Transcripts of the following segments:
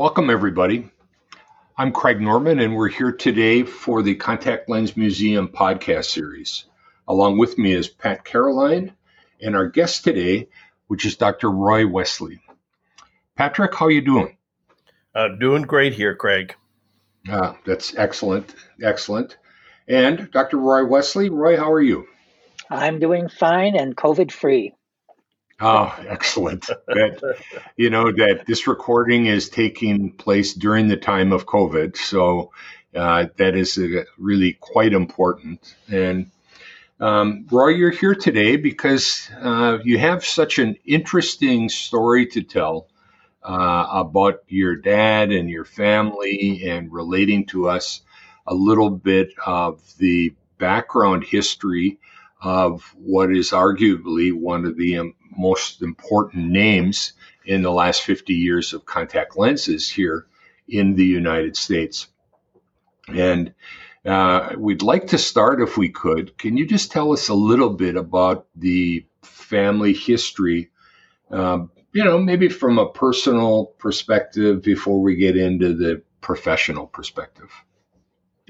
Welcome, everybody. I'm Craig Norman, and we're here today for the Contact Lens Museum podcast series. Along with me is Pat Caroline, and our guest today, which is Dr. Roy Wesley. Patrick, how are you doing? Uh, doing great here, Craig. Uh, that's excellent, excellent. And Dr. Roy Wesley, Roy, how are you? I'm doing fine and COVID free. Oh, excellent. that, you know, that this recording is taking place during the time of COVID. So uh, that is uh, really quite important. And um, Roy, you're here today because uh, you have such an interesting story to tell uh, about your dad and your family and relating to us a little bit of the background history of what is arguably one of the most important names in the last 50 years of contact lenses here in the United States. And uh, we'd like to start, if we could. Can you just tell us a little bit about the family history? Um, you know, maybe from a personal perspective before we get into the professional perspective.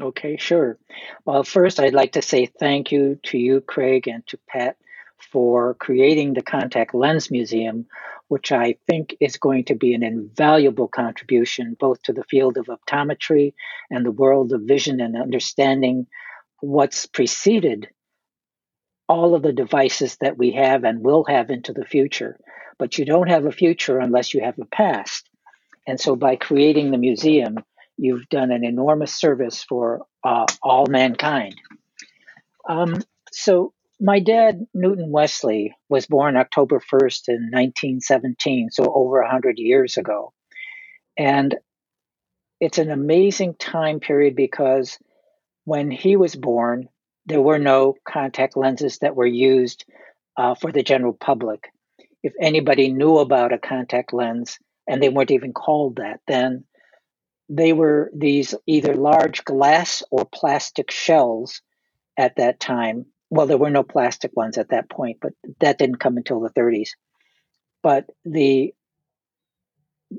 Okay, sure. Well, first, I'd like to say thank you to you, Craig, and to Pat for creating the Contact Lens Museum, which I think is going to be an invaluable contribution both to the field of optometry and the world of vision and understanding what's preceded all of the devices that we have and will have into the future. But you don't have a future unless you have a past. And so by creating the museum, you've done an enormous service for uh, all mankind. Um, so my dad, Newton Wesley, was born October 1st in 1917, so over 100 years ago. And it's an amazing time period because when he was born, there were no contact lenses that were used uh, for the general public. If anybody knew about a contact lens, and they weren't even called that then, they were these either large glass or plastic shells at that time well, there were no plastic ones at that point, but that didn't come until the 30s. But the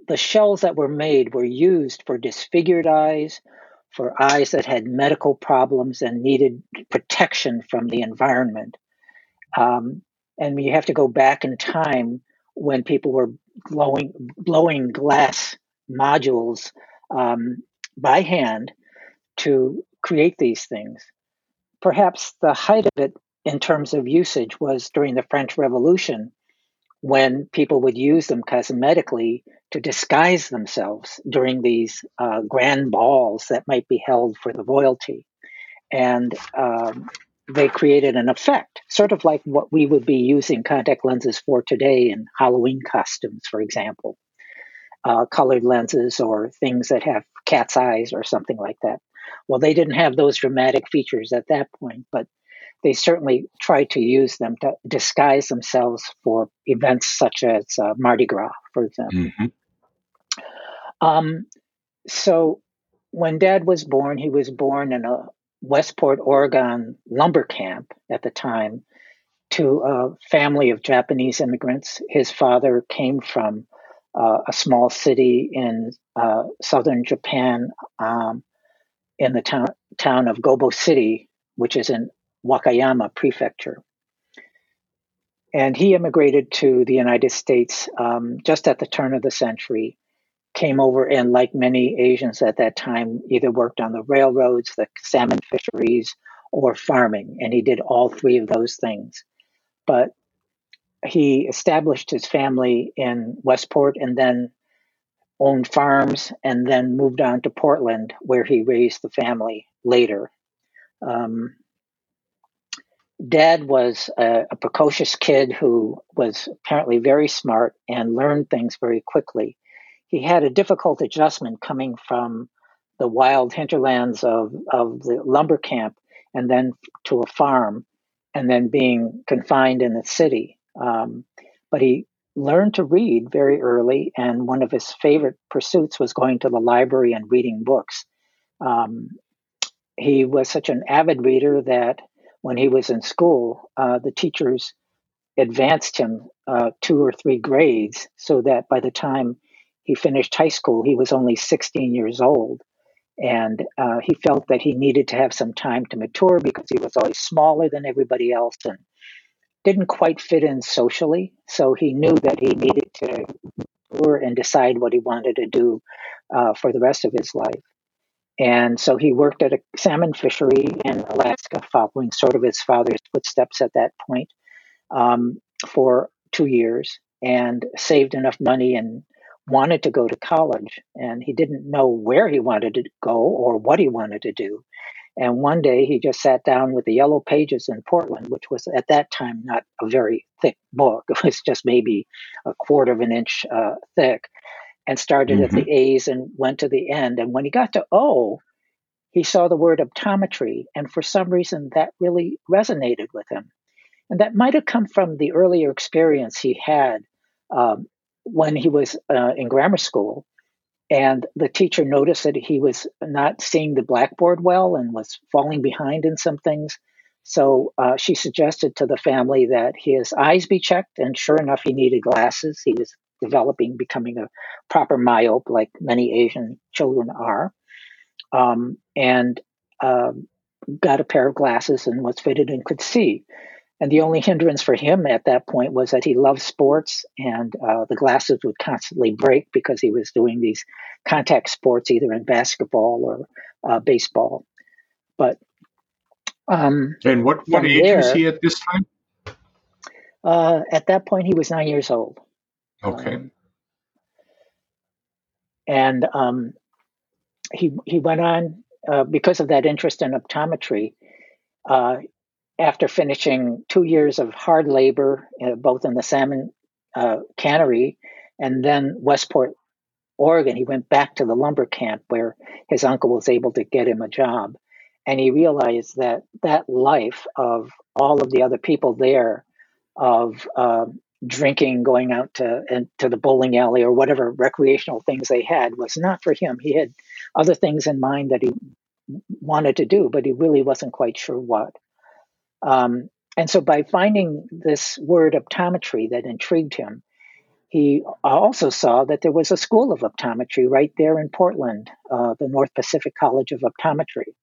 the shells that were made were used for disfigured eyes, for eyes that had medical problems and needed protection from the environment. Um, and you have to go back in time when people were blowing blowing glass modules um, by hand to create these things. Perhaps the height of it in terms of usage was during the French Revolution when people would use them cosmetically to disguise themselves during these uh, grand balls that might be held for the royalty. And um, they created an effect, sort of like what we would be using contact lenses for today in Halloween costumes, for example, uh, colored lenses or things that have cat's eyes or something like that. Well, they didn't have those dramatic features at that point, but they certainly tried to use them to disguise themselves for events such as uh, Mardi Gras, for example. Mm-hmm. Um, so when dad was born, he was born in a Westport, Oregon lumber camp at the time to a family of Japanese immigrants. His father came from uh, a small city in uh, southern Japan um, in the town, town of Gobo City, which is in Wakayama Prefecture. And he immigrated to the United States um, just at the turn of the century, came over and, like many Asians at that time, either worked on the railroads, the salmon fisheries, or farming. And he did all three of those things. But he established his family in Westport and then owned farms, and then moved on to Portland, where he raised the family later. Um, Dad was a, a, precocious kid who was apparently very smart and learned things very quickly. He had a difficult adjustment coming from the wild hinterlands of, of the lumber camp and then to a farm and then being confined in the city. Um, but he learned to read very early, and one of his favorite pursuits was going to the library and reading books. Um, he was such an avid reader that when he was in school, uh, the teachers advanced him uh, two or three grades so that by the time he finished high school, he was only 16 years old. And uh, he felt that he needed to have some time to mature because he was always smaller than everybody else and didn't quite fit in socially. So he knew that he needed to mature and decide what he wanted to do uh, for the rest of his life. And so he worked at a salmon fishery in Alaska, following sort of his father's footsteps at that point um, for two years and saved enough money and wanted to go to college. And he didn't know where he wanted to go or what he wanted to do. And one day he just sat down with the Yellow Pages in Portland, which was at that time not a very thick book. It was just maybe a quarter of an inch uh, thick and started mm-hmm. at the mm-hmm. A's and went to the end. And when he got to O, he saw the word optometry. And for some reason, that really resonated with him. And that might have come from the earlier experience he had um, when he was uh, in grammar school. And the teacher noticed that he was not seeing the blackboard well and was falling behind in some things. So uh, she suggested to the family that his eyes be checked. And sure enough, he needed glasses. He was developing, becoming a proper myope, like many Asian children are, um, and uh, got a pair of glasses and was fitted and could see. And the only hindrance for him at that point was that he loved sports, and uh, the glasses would constantly break because he was doing these contact sports, either in basketball or uh, baseball. But um, and what what age there, was he at this time? Uh, at that point, he was nine years old. Okay. Um, and um, he he went on uh, because of that interest in optometry. Uh, after finishing two years of hard labor, uh, both in the salmon uh, cannery and then Westport, Oregon, he went back to the lumber camp where his uncle was able to get him a job. And he realized that that life of all of the other people there, of um, drinking, going out to and to the bowling alley or whatever recreational things they had was not for him. He had other things in mind that he wanted to do, but he really wasn't quite sure what. Um, and so, by finding this word optometry that intrigued him, he also saw that there was a school of optometry right there in Portland, uh, the North Pacific College of Optometry.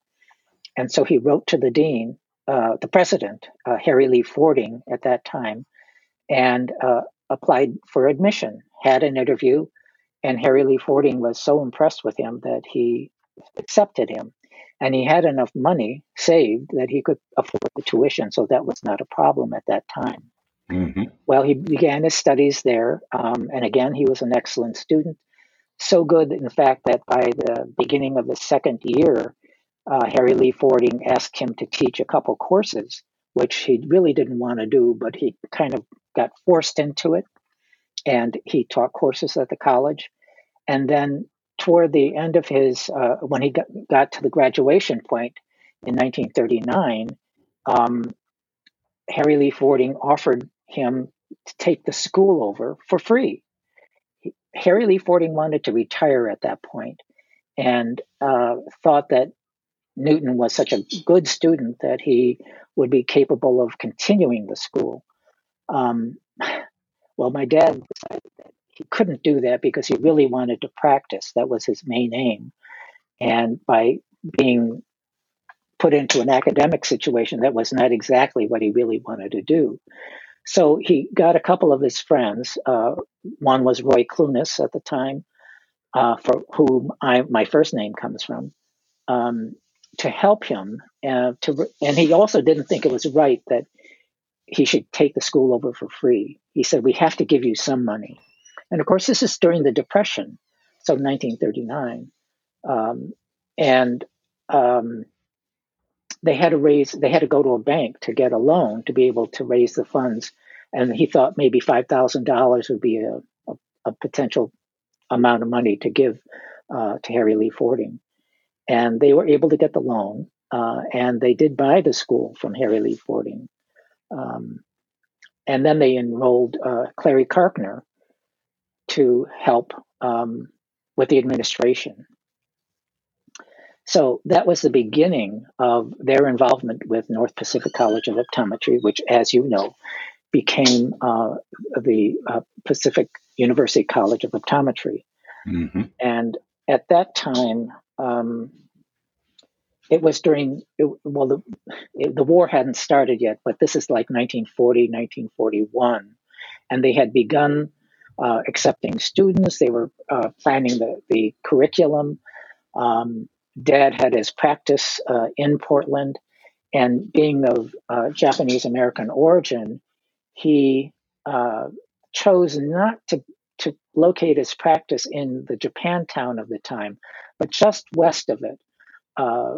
And so he wrote to the dean, uh, the president, uh, Harry Lee Fording, at that time, and uh, applied for admission, had an interview, and Harry Lee Fording was so impressed with him that he accepted him. And he had enough money saved that he could afford the tuition, so that was not a problem at that time. Mm-hmm. Well, he began his studies there, um, and again, he was an excellent student. So good, in fact, that by the beginning of his second year, uh, Harry Lee Fording asked him to teach a couple courses, which he really didn't want to do, but he kind of got forced into it, and he taught courses at the college. And then toward the end of his, uh, when he got, got, to the graduation point in 1939, um, Harry Lee Fording offered him to take the school over for free. He, Harry Lee Fording wanted to retire at that point and uh, thought that Newton was such a good student that he would be capable of continuing the school. Um, well, my dad decided that he couldn't do that because he really wanted to practice. That was his main aim. And by being put into an academic situation, that was not exactly what he really wanted to do. So he got a couple of his friends. Uh, one was Roy Clunas at the time, uh, for whom I, my first name comes from, um, to help him. Uh, to and he also didn't think it was right that he should take the school over for free. He said, We have to give you some money. And of course, this is during the Depression, so 1939. Um, and um, they had to raise, they had to go to a bank to get a loan to be able to raise the funds. And he thought maybe $5,000 would be a, a, a, potential amount of money to give uh, to Harry Lee Fording. And they were able to get the loan, uh, and they did buy the school from Harry Lee Fording. Um, and then they enrolled uh, Clary Karpner to help um, with the administration. So that was the beginning of their involvement with North Pacific College of Optometry, which, as you know, became uh, the uh, Pacific University College of Optometry. Mm-hmm. And at that time, um, it was during it, well the it, the war hadn't started yet, but this is like 1940, 1941, and they had begun uh, accepting students. They were uh, planning the the curriculum. Um, Dad had his practice uh, in Portland, and being of uh, Japanese American origin, he uh, chose not to to locate his practice in the Japantown of the time, but just west of it, uh,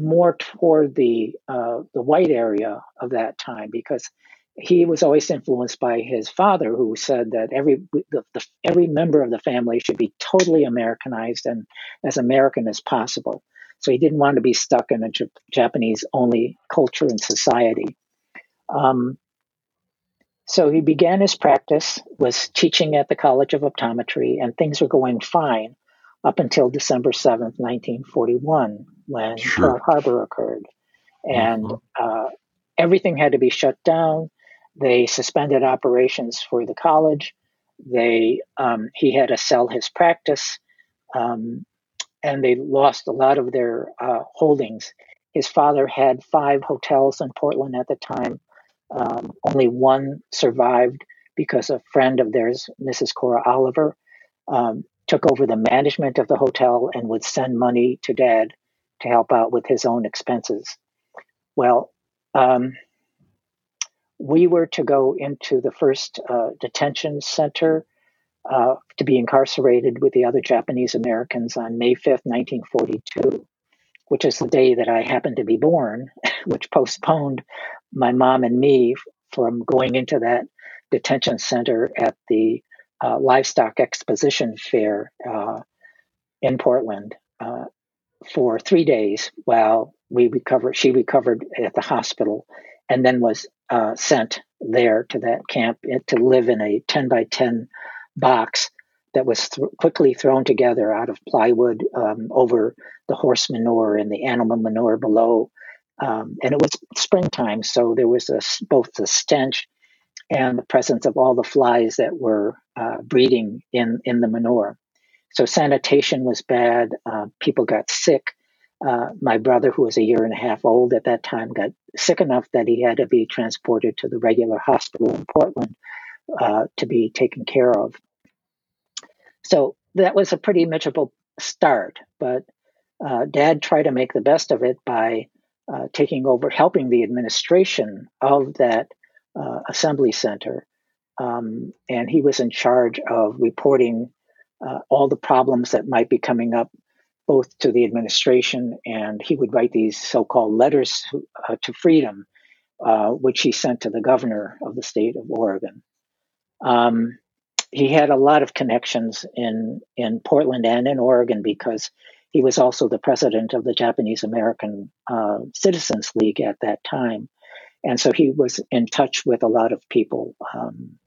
more toward the the white area of that time, because he was always influenced by his father, who said that every the, the, every member of the family should be totally Americanized and as American as possible. So he didn't want to be stuck in a J- Japanese only culture and society. Um, so he began his practice, was teaching at the College of Optometry, and things were going fine up until December 7th, 1941, when sure. Pearl Harbor occurred. And mm-hmm. uh, everything had to be shut down. They suspended operations for the college. They um, he had to sell his practice, um, and they lost a lot of their uh, holdings. His father had five hotels in Portland at the time. Um, only one survived because a friend of theirs, Mrs. Cora Oliver, um, took over the management of the hotel and would send money to dad to help out with his own expenses. Well, um, we were to go into the first uh, detention center uh, to be incarcerated with the other Japanese Americans on May 5th, 1942 which is the day that I happened to be born, which postponed my mom and me from going into that detention center at the uh, livestock exposition fair uh, in Portland uh, for three days while we recovered. She recovered at the hospital and then was uh, sent there to that camp eh, to live in a 10 by 10 box that was th- quickly thrown together out of plywood um, over the horse manure and the animal manure below. Um, and it was springtime, so there was a, both the stench and the presence of all the flies that were uh, breeding in, in the manure. So sanitation was bad. Uh, people got sick. Uh, my brother, who was a year and a half old at that time, got sick enough that he had to be transported to the regular hospital in Portland uh, to be taken care of. So that was a pretty miserable start, but uh, Dad tried to make the best of it by uh, taking over, helping the administration of that uh, assembly center. Um, and he was in charge of reporting all the problems that might be coming up, both to the administration, and he would write these so called letters to, uh, to freedom, uh, which he sent to the governor of the state of Oregon. Um, he had a lot of connections in in Portland and in Oregon because he was also the president of the Japanese American uh, Citizens League at that time, and so he was in touch with a lot of people. Um,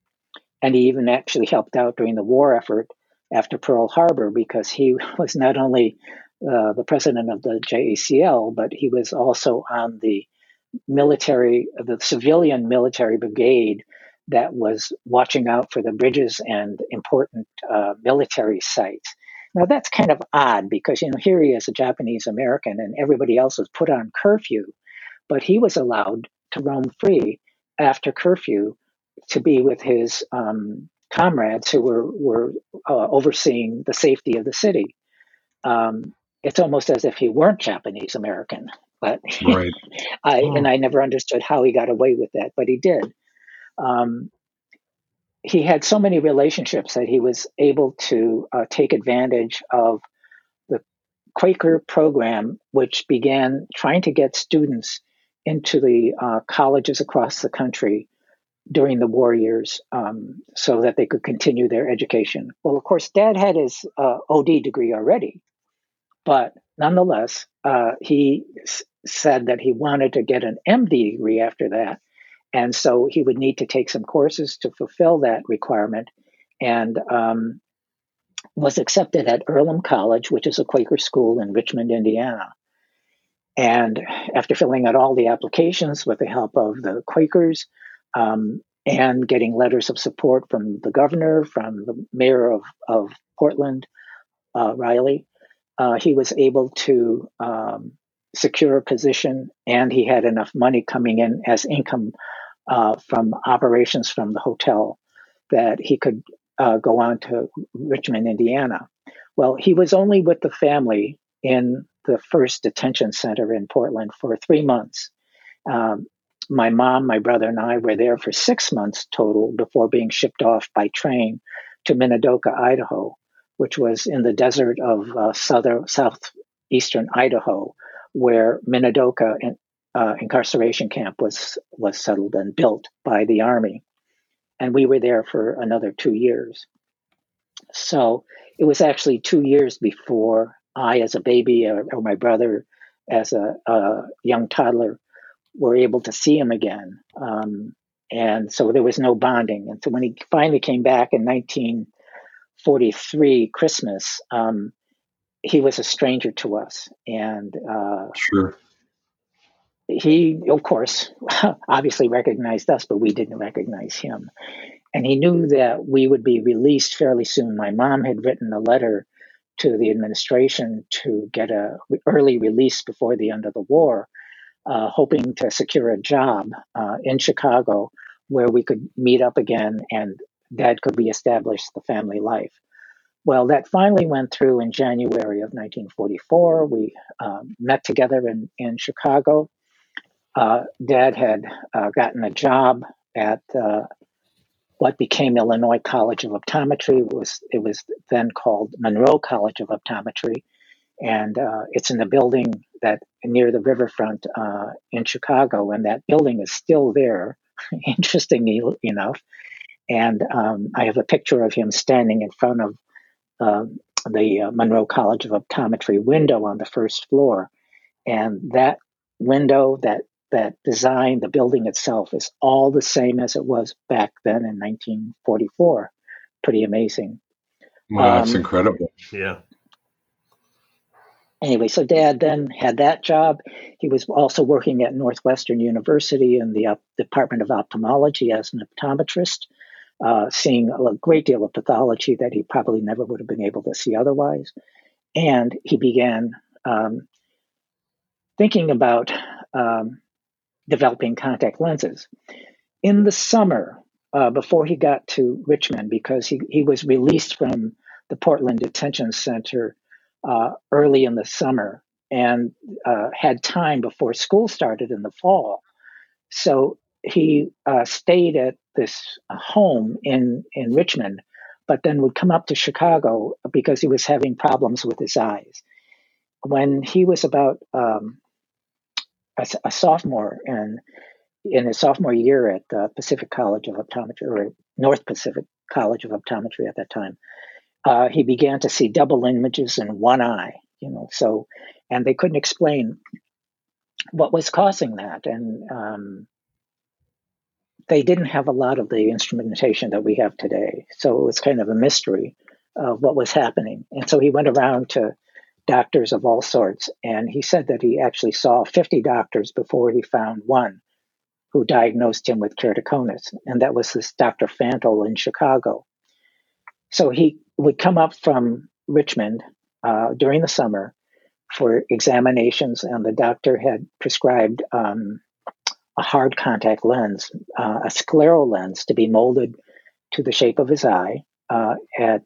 and he even actually helped out during the war effort after Pearl Harbor because he was not only uh, the president of the JACL, but he was also on the military, the civilian military brigade that was watching out for the bridges and important uh, military sites. Now that's kind of odd because you know here he is a Japanese American and everybody else was put on curfew, but he was allowed to roam free after curfew to be with his um, comrades who were were uh, overseeing the safety of the city. Um, it's almost as if he weren't Japanese American, but right. I oh. and I never understood how he got away with that, but he did um, he had so many relationships that he was able to uh, take advantage of the Quaker program, which began trying to get students into the uh, colleges across the country during the war years um, so that they could continue their education. Well, of course, dad had his uh, OD degree already, but nonetheless, uh, he s- said that he wanted to get an MD degree after that and so he would need to take some courses to fulfill that requirement and um, was accepted at Earlham College, which is a Quaker school in Richmond, Indiana. And after filling out all the applications with the help of the Quakers, um, and getting letters of support from the governor, from the mayor of, of Portland, uh, Riley, uh, he was able to um, secure a position and he had enough money coming in as income uh, from operations from the hotel that he could uh, go on to Richmond, Indiana. Well, he was only with the family in the first detention center in Portland for three months. Um, my mom, my brother, and I were there for six months total before being shipped off by train to Minidoka, Idaho, which was in the desert of uh, southern southeastern Idaho, where Minidoka in, uh, incarceration camp was was settled and built by the army, and we were there for another two years. So it was actually two years before I, as a baby, or, or my brother, as a, a, young toddler, were able to see him again. Um, and so there was no bonding. And so when he finally came back in 1943 Christmas, um, he was a stranger to us, and uh, sure. He, of course, obviously recognized us, but we didn't recognize him. And he knew that we would be released fairly soon. My mom had written a letter to the administration to get a early release before the end of the war, uh, hoping to secure a job uh, in Chicago where we could meet up again and Dad could reestablish the family life. Well, that finally went through in January of 1944. We um, met together in, in Chicago. Uh, Dad had uh, gotten a job at uh, what became Illinois College of Optometry. It was, it was then called Monroe College of Optometry. And uh, it's in the building that near the riverfront uh, in Chicago. And that building is still there, interestingly enough. And um, I have a picture of him standing in front of um, the uh, Monroe College of Optometry window on the first floor, and that window, that that design, the building itself is all the same as it was back then in 1944. Pretty amazing. Wow, that's um, incredible. Yeah. Anyway, so Dad then had that job. He was also working at Northwestern University in the Department of Ophthalmology as an optometrist uh, seeing a great deal of pathology that he probably never would have been able to see otherwise. And he began um, thinking about um, developing contact lenses. In the summer, uh, before he got to Richmond, because he, he was released from the Portland Detention Center uh, early in the summer and uh, had time before school started in the fall. So he uh, stayed at this home in in Richmond, but then would come up to Chicago because he was having problems with his eyes. When he was about um, a, a, sophomore and in his sophomore year at the Pacific College of Optometry or North Pacific College of Optometry at that time, uh, he began to see double images in one eye. You know, so and they couldn't explain what was causing that, and um, they didn't have a lot of the instrumentation that we have today. So it was kind of a mystery of what was happening. And so he went around to doctors of all sorts. And he said that he actually saw 50 doctors before he found one who diagnosed him with keratoconus. And that was this Dr. Fantle in Chicago. So he would come up from Richmond uh, during the summer for examinations, and the doctor had prescribed um, a hard contact lens, uh, a scleral lens, to be molded to the shape of his eye uh, at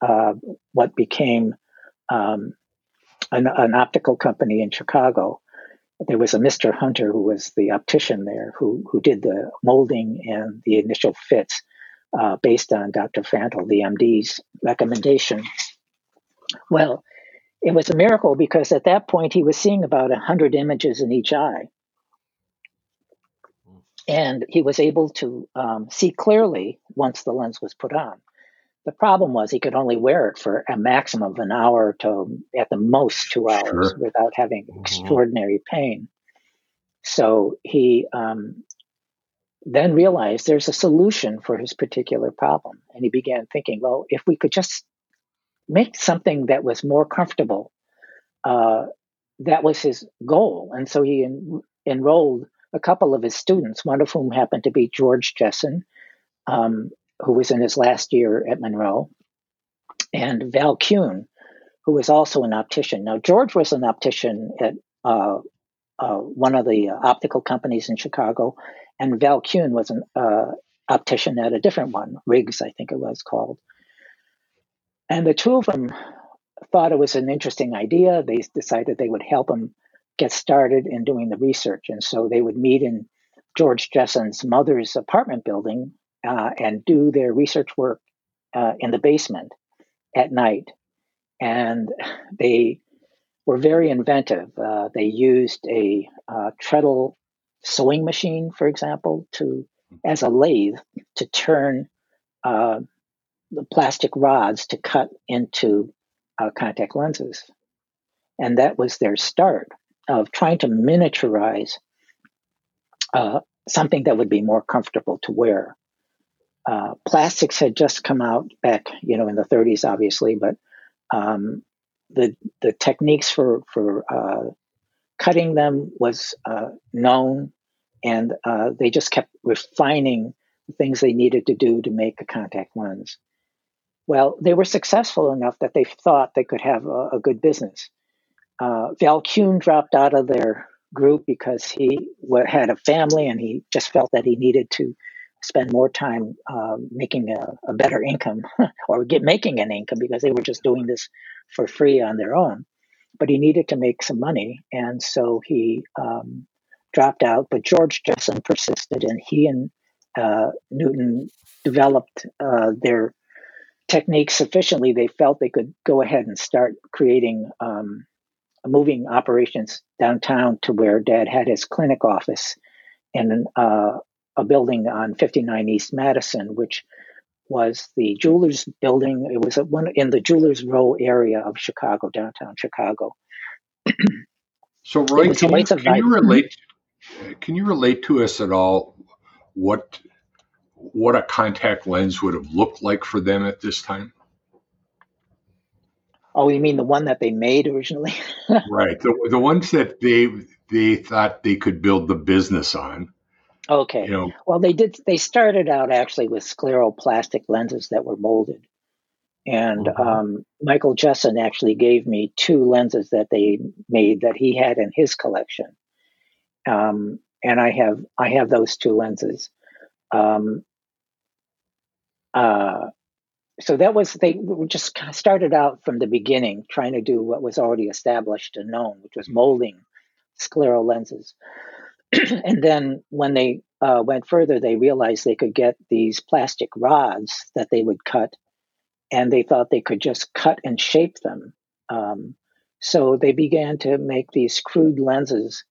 uh, what became um, an, an, optical company in Chicago. There was a Mr. Hunter who was the optician there who, who did the molding and the initial fits uh, based on Dr. Fantle, the MD's recommendation. Well, it was a miracle because at that point he was seeing about 100 images in each eye and he was able to um, see clearly once the lens was put on. The problem was he could only wear it for a maximum of an hour to at the most two hours sure. without having mm-hmm. extraordinary pain. So he um, then realized there's a solution for his particular problem. And he began thinking, well, if we could just make something that was more comfortable, uh, that was his goal. And so he en- enrolled a couple of his students, one of whom happened to be George Jessen, um, who was in his last year at Monroe, and Val Kuhn, who was also an optician. Now, George was an optician at uh, uh, one of the optical companies in Chicago, and Val Kuhn was an uh, optician at a different one, Riggs, I think it was called. And the two of them thought it was an interesting idea. They decided they would help him get started in doing the research. And so they would meet in George Jessen's mother's apartment building uh, and do their research work uh, in the basement at night. And they were very inventive. Uh, they used a uh, treadle sewing machine, for example, to as a lathe to turn uh, the plastic rods to cut into uh, contact lenses. And that was their start of trying to miniaturize uh, something that would be more comfortable to wear. Uh, plastics had just come out back, you know, in the 30s, obviously, but um, the the techniques for for uh, cutting them was uh, known, and uh, they just kept refining the things they needed to do to make a contact lens. Well, they were successful enough that they thought they could have a, a good business. Uh, Val Kuhn dropped out of their group because he had a family and he just felt that he needed to spend more time uh, making a, a, better income or get making an income because they were just doing this for free on their own. But he needed to make some money, and so he um, dropped out. But George Jessen persisted, and he and uh, Newton developed uh, their techniques sufficiently, they felt they could go ahead and start creating um, moving operations downtown to where Dad had his clinic office in uh, a building on 59 East Madison, which was the Jewelers Building. It was one in the Jewelers Row area of Chicago, downtown Chicago. so, Roy, can, you, can you relate? Can you relate to us at all what what a contact lens would have looked like for them at this time? Oh, you mean the one that they made originally? right, the the ones that they they thought they could build the business on. Okay. You know, well, they did. They started out actually with scleroplastic lenses that were molded, and mm-hmm. um, Michael Jessen actually gave me two lenses that they made that he had in his collection, um, and I have I have those two lenses. Um, uh, so that was they just started out from the beginning trying to do what was already established and known, which was molding scleral lenses. and then when they uh, went further, they realized they could get these plastic rods that they would cut, and they thought they could just cut and shape them. Um, so they began to make these crude lenses,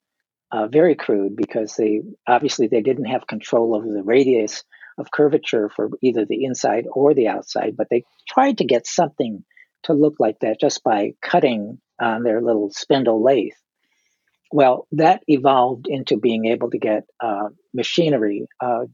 uh, very crude, because they obviously they didn't have control over the radius of curvature for either the inside or the outside, but they tried to get something to look like that just by cutting on their little spindle lathe. Well, that evolved into being able to get uh, machinery. Uh,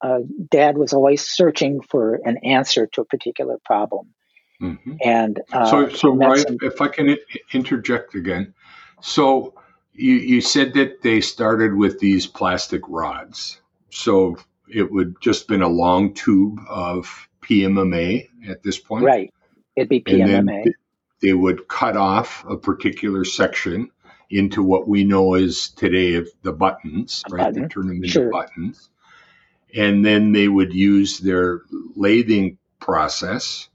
uh, Dad was always searching for an answer to a particular problem. Mm-hmm. And uh, so, so Ryan, if I can interject again, so you, you said that they started with these plastic rods. So it would just been a long tube of PMMA at this point. Right. It'd be PMMA. they would cut off a particular section into what we know as today of the buttons, right? Button. They turn them into sure. buttons. And then they would use their lathing process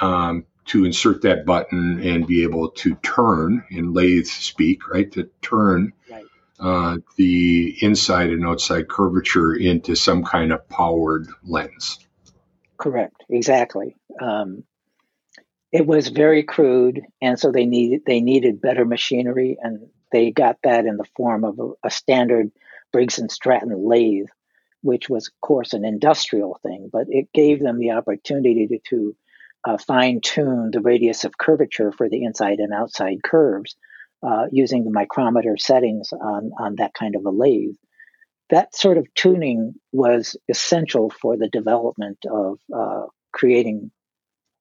um, to insert that button and be able to turn in lathe speak, right? To turn right uh, the inside and outside curvature into some kind of powered lens. Correct, exactly. Um, it was very crude, and so they needed they needed better machinery, and they got that in the form of a, a standard Briggs and Stratton lathe, which was, of course, an industrial thing, but it gave them the opportunity to, to uh, fine tune the radius of curvature for the inside and outside curves uh, using the micrometer settings on, on that kind of a lathe. That sort of tuning was essential for the development of uh, creating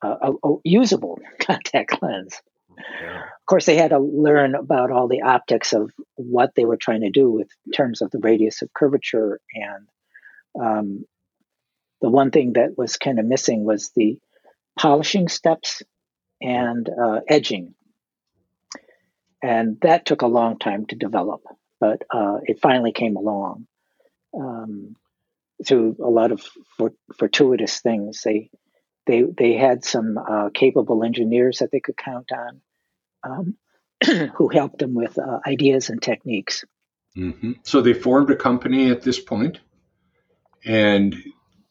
a, a, usable contact lens. Yeah. Of course, they had to learn about all the optics of what they were trying to do with terms of the radius of curvature and um, the one thing that was kind of missing was the polishing steps and uh, edging. And that took a long time to develop, but uh, it finally came along um, through a lot of for, fortuitous things. They they they had some uh, capable engineers that they could count on, um, who helped them with uh, ideas and techniques. Mm-hmm. So they formed a company at this point, and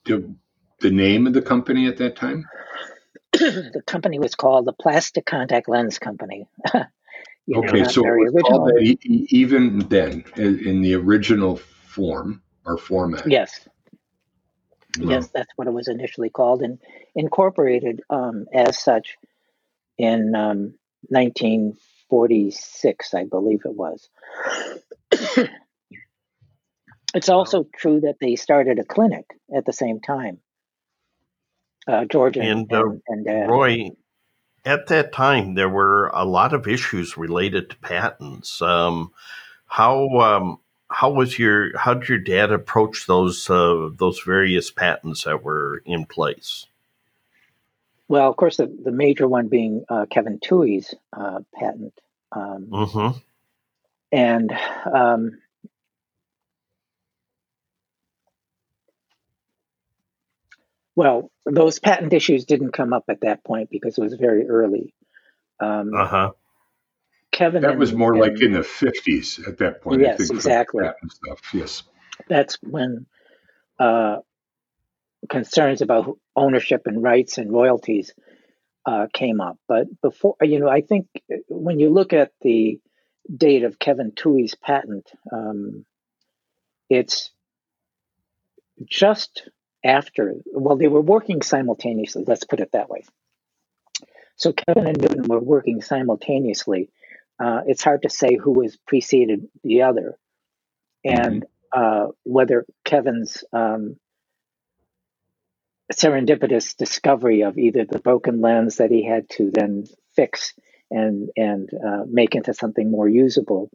the the name of the company at that time. the company was called the Plastic Contact Lens Company. okay, know, so even then, in the original form or format. Yes. Yes, that's what it was initially called, and incorporated um, as such in um, 1946, I believe it was. it's also true that they started a clinic at the same time uh, Georgia and, uh, and, and uh, Roy. At that time, there were a lot of issues related to patents. Um, how um, how was your how did your dad approach those uh, those various patents that were in place? Well, of course, the, the major one being uh, Kevin Tuohy's uh, patent. Um, mm-hmm. And um, Well, those patent issues didn't come up at that point because it was very early. Um, uh huh. Kevin. That and, was more and, like in the fifties at that point. Yes, exactly. Stuff. Yes. That's when uh, concerns about ownership and rights and royalties uh, came up. But before, you know, I think when you look at the date of Kevin Tuohy's patent, um, it's just after, well, they were working simultaneously, let's put it that way. So Kevin and Newton were working simultaneously. Uh, it's hard to say who was preceded the other, and uh, whether Kevin's um, serendipitous discovery of either the broken lens that he had to then fix and and uh, make into something more usable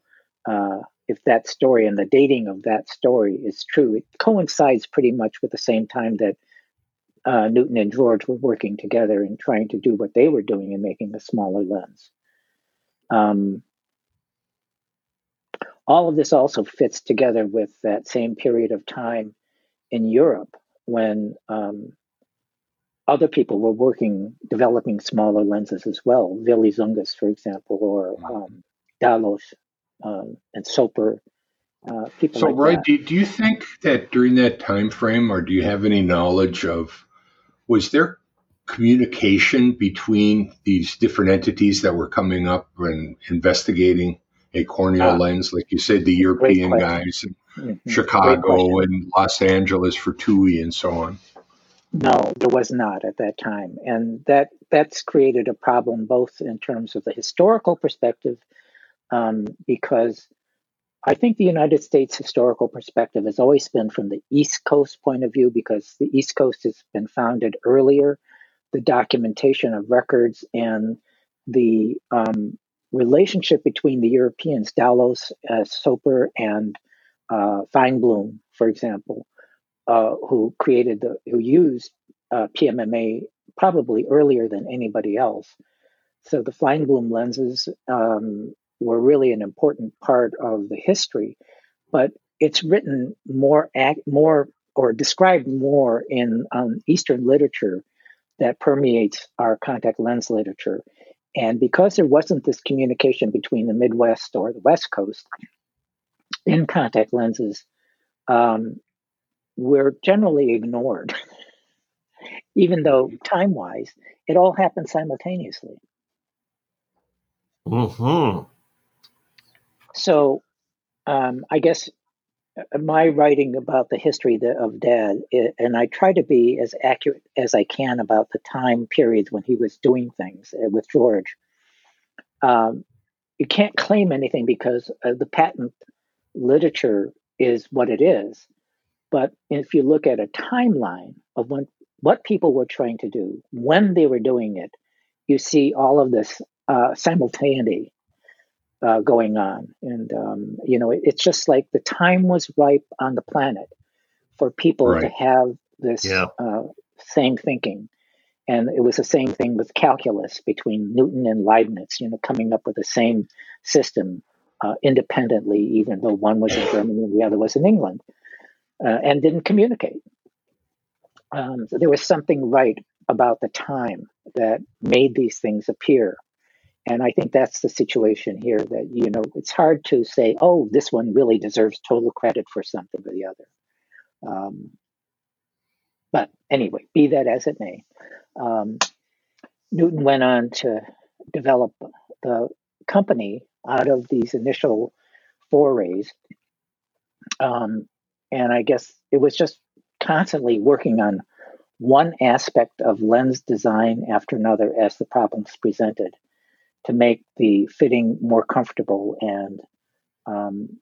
uh, if that story and the dating of that story is true, it coincides pretty much with the same time that uh, Newton and George were working together and trying to do what they were doing in making a smaller lens. Um, all of this also fits together with that same period of time in Europe when um, other people were working, developing smaller lenses as well. Willy for example, or um, Dallos um, and Soper. Uh, people so, like Roy, do, do you think that during that time frame, or do you have any knowledge of, was there communication between these different entities that were coming up and investigating a corneal uh, lens, like you said, the European guys in mm-hmm. Chicago and Los Angeles for Tuohy and so on? No, there was not at that time, and that that's created a problem both in terms of the historical perspective um, because I think the United States historical perspective has always been from the East Coast point of view because the East Coast has been founded earlier. The documentation of records and the um, relationship between the Europeans, Dallos, uh, Soper, and uh, Feinbloom, for example, uh, who created the, who used uh, PMMA probably earlier than anybody else. So the Feinbloom lenses um, were really an important part of the history, but it's written more more or described more in um, Eastern literature that permeates our contact lens literature. And because there wasn't this communication between the Midwest or the West Coast in contact lenses, um, we're generally ignored, even though time wise, it all happened simultaneously. Mm-hmm. So, um, I guess my writing about the history of Dad, and I try to be as accurate as I can about the time periods when he was doing things uh, with George. Um, you can't claim anything because uh, the patent literature is what it is. But if you look at a timeline of when what people were trying to do, when they were doing it, you see all of this uh, simultaneity uh, going on. And, um, you know, it, it's just like the time was ripe on the planet for people right. to have this yeah. uh, same thinking. And it was the same thing with calculus between Newton and Leibniz, you know, coming up with the same system uh, independently, even though one was in Germany and the other was in England, uh, and didn't communicate. Um, so there was something right about the time that made these things appear. And I think that's the situation here that, you know, it's hard to say, oh, this one really deserves total credit for something or the other. Um, but anyway, be that as it may, um, Newton went on to develop the company out of these initial forays. Um, and I guess it was just constantly working on one aspect of lens design after another as the problems presented to make the fitting more comfortable and um,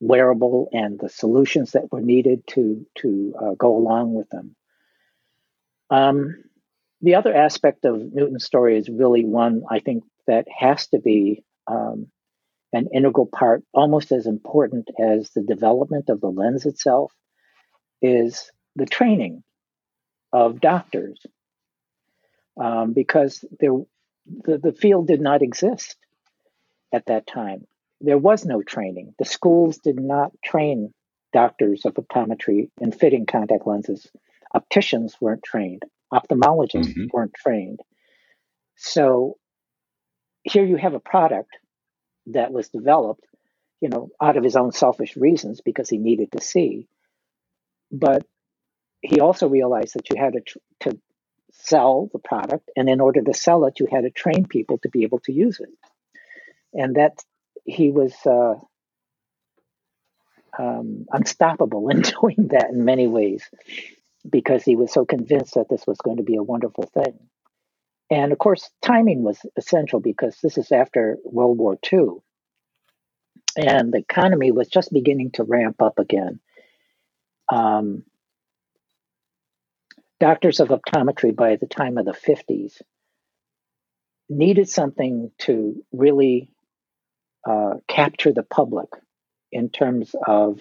wearable and the solutions that were needed to to uh, go along with them. Um, the other aspect of Newton's story is really one I think that has to be um, an integral part, almost as important as the development of the lens itself, is the training of doctors, um, because there, the, the field did not exist at that time. There was no training. The schools did not train doctors of optometry in fitting contact lenses. Opticians weren't trained. Ophthalmologists mm-hmm. weren't trained. So here you have a product that was developed, you know, out of his own selfish reasons because he needed to see. But he also realized that you had to, tr- to sell the product, and in order to sell it, you had to train people to be able to use it. And that he was uh, um, unstoppable in doing that in many ways because he was so convinced that this was going to be a wonderful thing. And of course, timing was essential because this is after World War II. And the economy was just beginning to ramp up again. Um, doctors of optometry by the time of the 50s needed something to really uh, capture the public in terms of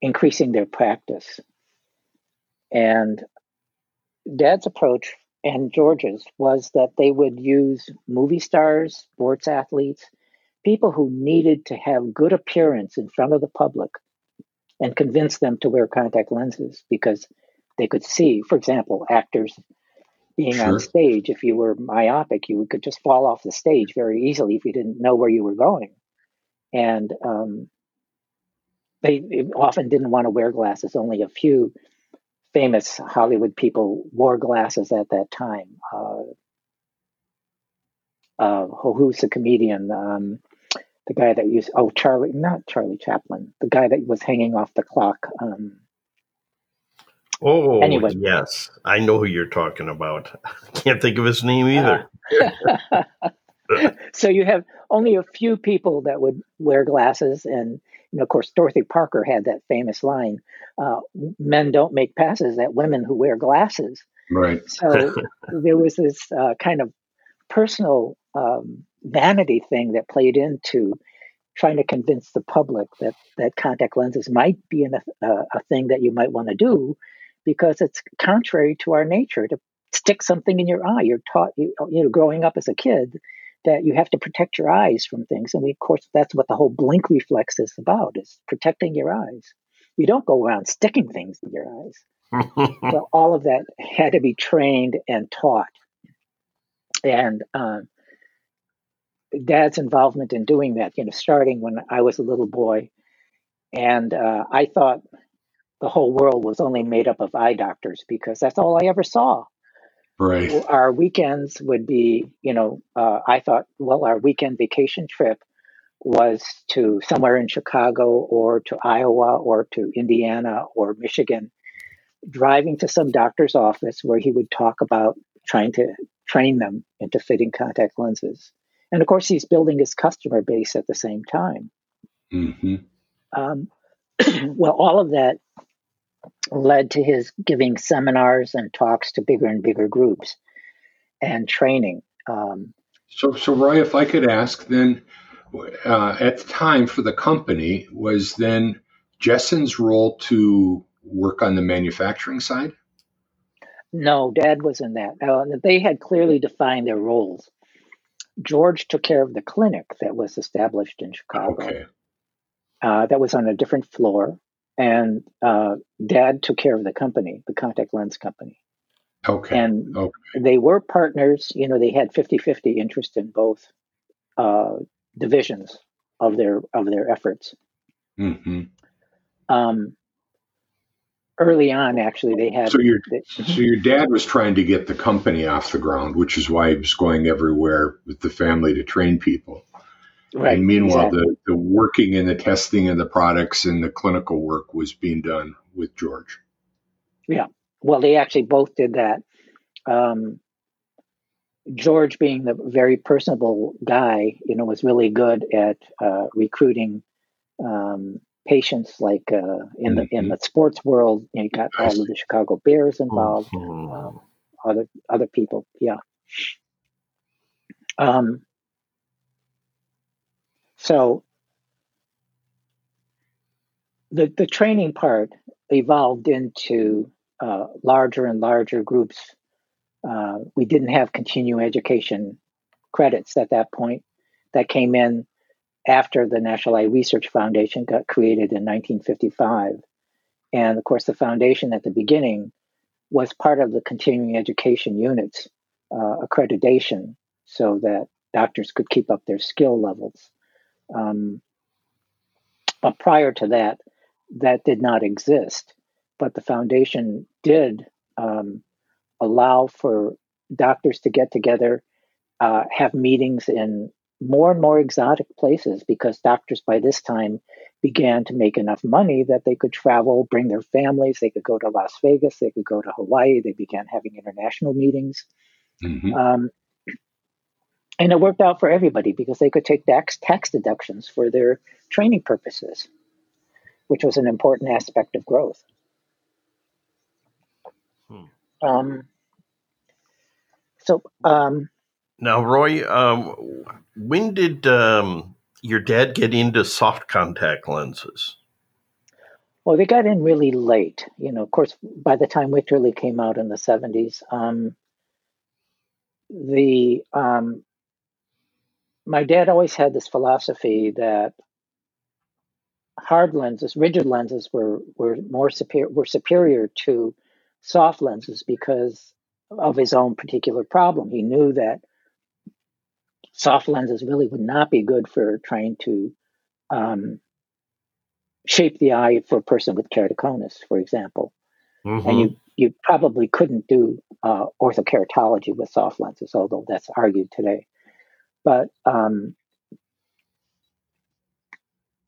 increasing their practice. And Dad's approach and George's was that they would use movie stars, sports athletes, people who needed to have good appearance in front of the public and convince them to wear contact lenses because they could see, for example, actors being sure. on stage. If you were myopic, you could just fall off the stage very easily if you didn't know where you were going. And um, they often didn't want to wear glasses. Only a few famous Hollywood people wore glasses at that time. Uh, uh, who's the comedian? Um, the guy that used oh Charlie, not Charlie Chaplin, the guy that was hanging off the clock. Um, oh, anyway, yes, I know who you're talking about. I can't think of his name either. Uh, so you have only a few people that would wear glasses, and you know, of course, Dorothy Parker had that famous line: uh, "Men don't make passes at women who wear glasses." Right. So there was this uh, kind of personal um, vanity thing that played into trying to convince the public that that contact lenses might be an, uh, a thing that you might want to do because it's contrary to our nature to stick something in your eye. You're taught, you, you know, growing up as a kid, that you have to protect your eyes from things. And we, of course, that's what the whole blink reflex is about: is protecting your eyes. You don't go around sticking things in your eyes. so all of that had to be trained and taught. And um, dad's involvement in doing that, you know, starting when I was a little boy. And uh, I thought the whole world was only made up of eye doctors because that's all I ever saw. Right. Our weekends would be, you know, uh, I thought, well, our weekend vacation trip was to somewhere in Chicago or to Iowa or to Indiana or Michigan, driving to some doctor's office where he would talk about trying to train them into fitting contact lenses. And of course, he's building his customer base at the same time. Mm-hmm. Um, well, all of that led to his giving seminars and talks to bigger and bigger groups and training. Um, so, so Roy, if I could ask, then uh, at the time for the company was then Jessen's role to work on the manufacturing side? No, Dad was in that. Uh, they had clearly defined their roles. George took care of the clinic that was established in Chicago. Okay. Uh, that was on a different floor, and uh, Dad took care of the company, the contact lens company. Okay. And okay. they were partners. You know, they had 50-50 interest in both uh, divisions of their of their efforts. Mm-hmm. Um, early on, actually, they had. So your so your dad was trying to get the company off the ground, which is why he was going everywhere with the family to train people. Right. And meanwhile, exactly. the, the working and the testing of the products and the clinical work was being done with George. Yeah. Well, they actually both did that. Um, George, being the very personable guy, you know, was really good at uh, recruiting um, patients. Like uh, in the in Mhm. the sports world, you, know, you got all of the Chicago Bears involved, Mhm. um, other other people. Yeah. Um, so the the training part evolved into uh, larger and larger groups. Uh, we didn't have continuing education credits at that point. That came in after the National Eye Research Foundation got created in 1955, and of course, the foundation at the beginning was part of the continuing education units uh, accreditation, so that doctors could keep up their skill levels. Um, but prior to that, that did not exist. But the foundation did um, allow for doctors to get together, uh, have meetings in more and more exotic places because doctors by this time began to make enough money that they could travel, bring their families, they could go to Las Vegas, they could go to Hawaii, they began having international meetings. Mhm. Um, and it worked out for everybody because they could take tax, tax deductions for their training purposes, which was an important aspect of growth. Hmm. Um, so, um, Now, Roy, um, when did um, your dad get into soft contact lenses? well, they got in really late. You know, of course, by the time Wichterle came out in the 70s, um, the um, my dad always had this philosophy that hard lenses, rigid lenses, were were more superior were superior to soft lenses because of his own particular problem. He knew that soft lenses really would not be good for trying to um, shape the eye for a person with keratoconus, for example. Mhm. And you you probably couldn't do uh, orthokeratology with soft lenses, although that's argued today. But um,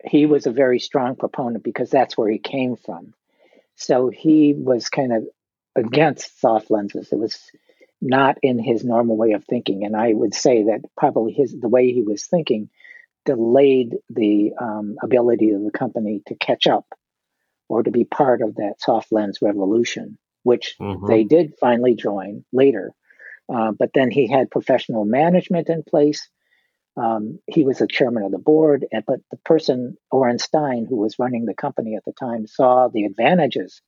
he was a very strong proponent because that's where he came from. So he was kind of against soft lenses. It was not in his normal way of thinking, and I would say that probably his the way he was thinking delayed the um, ability of the company to catch up or to be part of that soft lens revolution, which Mhm. they did finally join later. Uh, but then he had professional management in place. Um, he was the chairman of the board, and but the person Oren Stein, who was running the company at the time, saw the advantages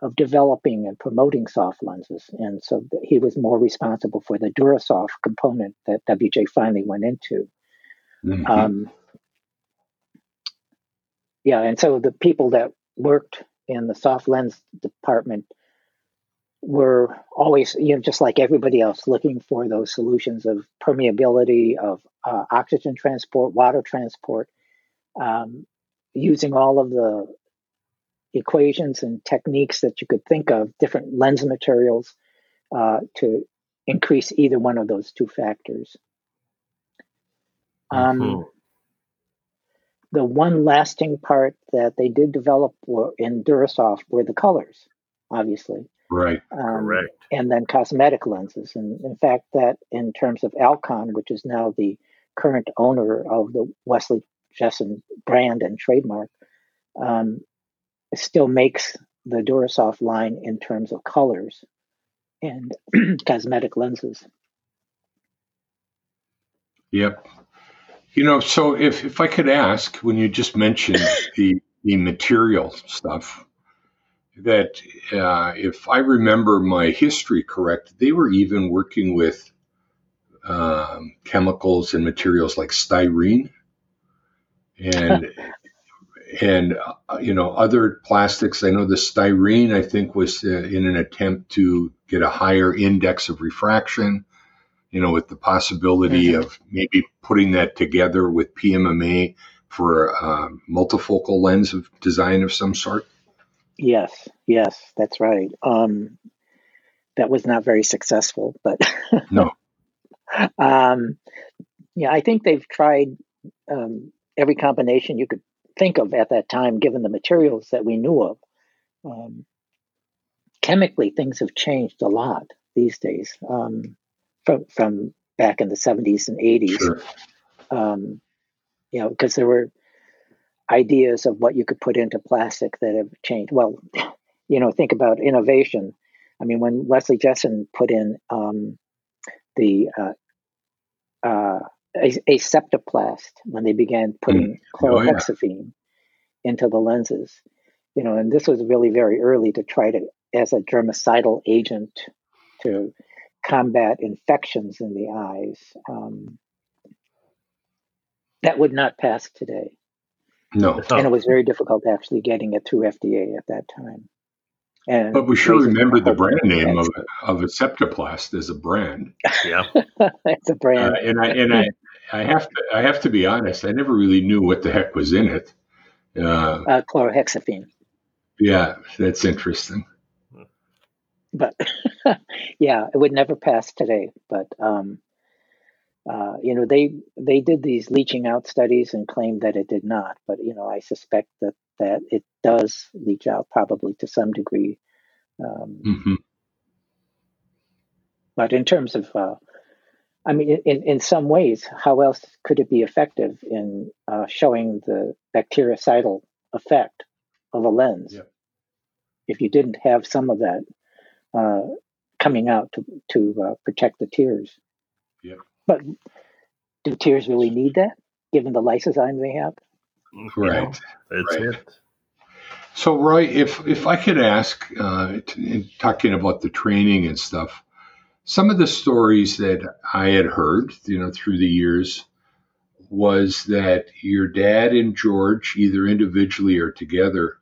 of developing and promoting soft lenses, and so he was more responsible for the Durasoft component that WJ finally went into. Mhm. Um, yeah, and so the people that worked in the soft lens department were always, you know, just like everybody else, looking for those solutions of permeability, of uh, oxygen transport, water transport, um, using all of the equations and techniques that you could think of, different lens materials, uh, to increase either one of those two factors. Um, Mhm. the one lasting part that they did develop were in Durasoft were the colors, obviously, Right. um, Correct. and then cosmetic lenses. And in fact, that in terms of Alcon, which is now the current owner of the Wesley Jessen brand and trademark, um, still makes the Durasoft line in terms of colors and cosmetic lenses. Yep. You know, so if, if I could ask, when you just mentioned the the material stuff, that uh, if I remember my history correct, they were even working with um, chemicals and materials like styrene and and uh, you know other plastics. I know the styrene I think was uh, in an attempt to get a higher index of refraction. You know, with the possibility mm-hmm. of maybe putting that together with PMMA for a um, multifocal lens of design of some sort. Yes, yes, that's right. Um, that was not very successful, but no. um, yeah, I think they've tried um, every combination you could think of at that time, given the materials that we knew of. Um, chemically, things have changed a lot these days um, from from back in the 70s and 80s. Sure. Um, you know, because there were ideas of what you could put into plastic that have changed. Well, you know, think about innovation. I mean, when Wesley Jessen put in um, the uh, uh, Aseptoplast, when they began putting mm. chlorhexidine oh, yeah. into the lenses, you know, and this was really very early to try to, as a germicidal agent, to combat infections in the eyes. Um, that would not pass today. No. And it was very difficult actually getting it through FDA at that time. And but we sure remember the brand name of of Aseptoplast as a brand. Yeah, it's a brand. Uh, and I and I I have to I have to be honest. I never really knew what the heck was in it. Uh, uh, chlorhexidine. Yeah, that's interesting. But yeah, it would never pass today. But um, uh, you know, they they did these leaching out studies and claimed that it did not, but you know, I suspect that that it does leach out probably to some degree. Um, mm-hmm. But in terms of, uh, I mean, in in some ways, how else could it be effective in uh, showing the bactericidal effect of a lens? Yeah. If you didn't have some of that uh, coming out to to uh, protect the tears. Yeah. But do tears really need that, given the lysozyme they have? Right. That's right. it. So, Roy, if if I could ask, uh, t- talking about the training and stuff, some of the stories that I had heard, you know, through the years, was that your dad and George, either individually or together,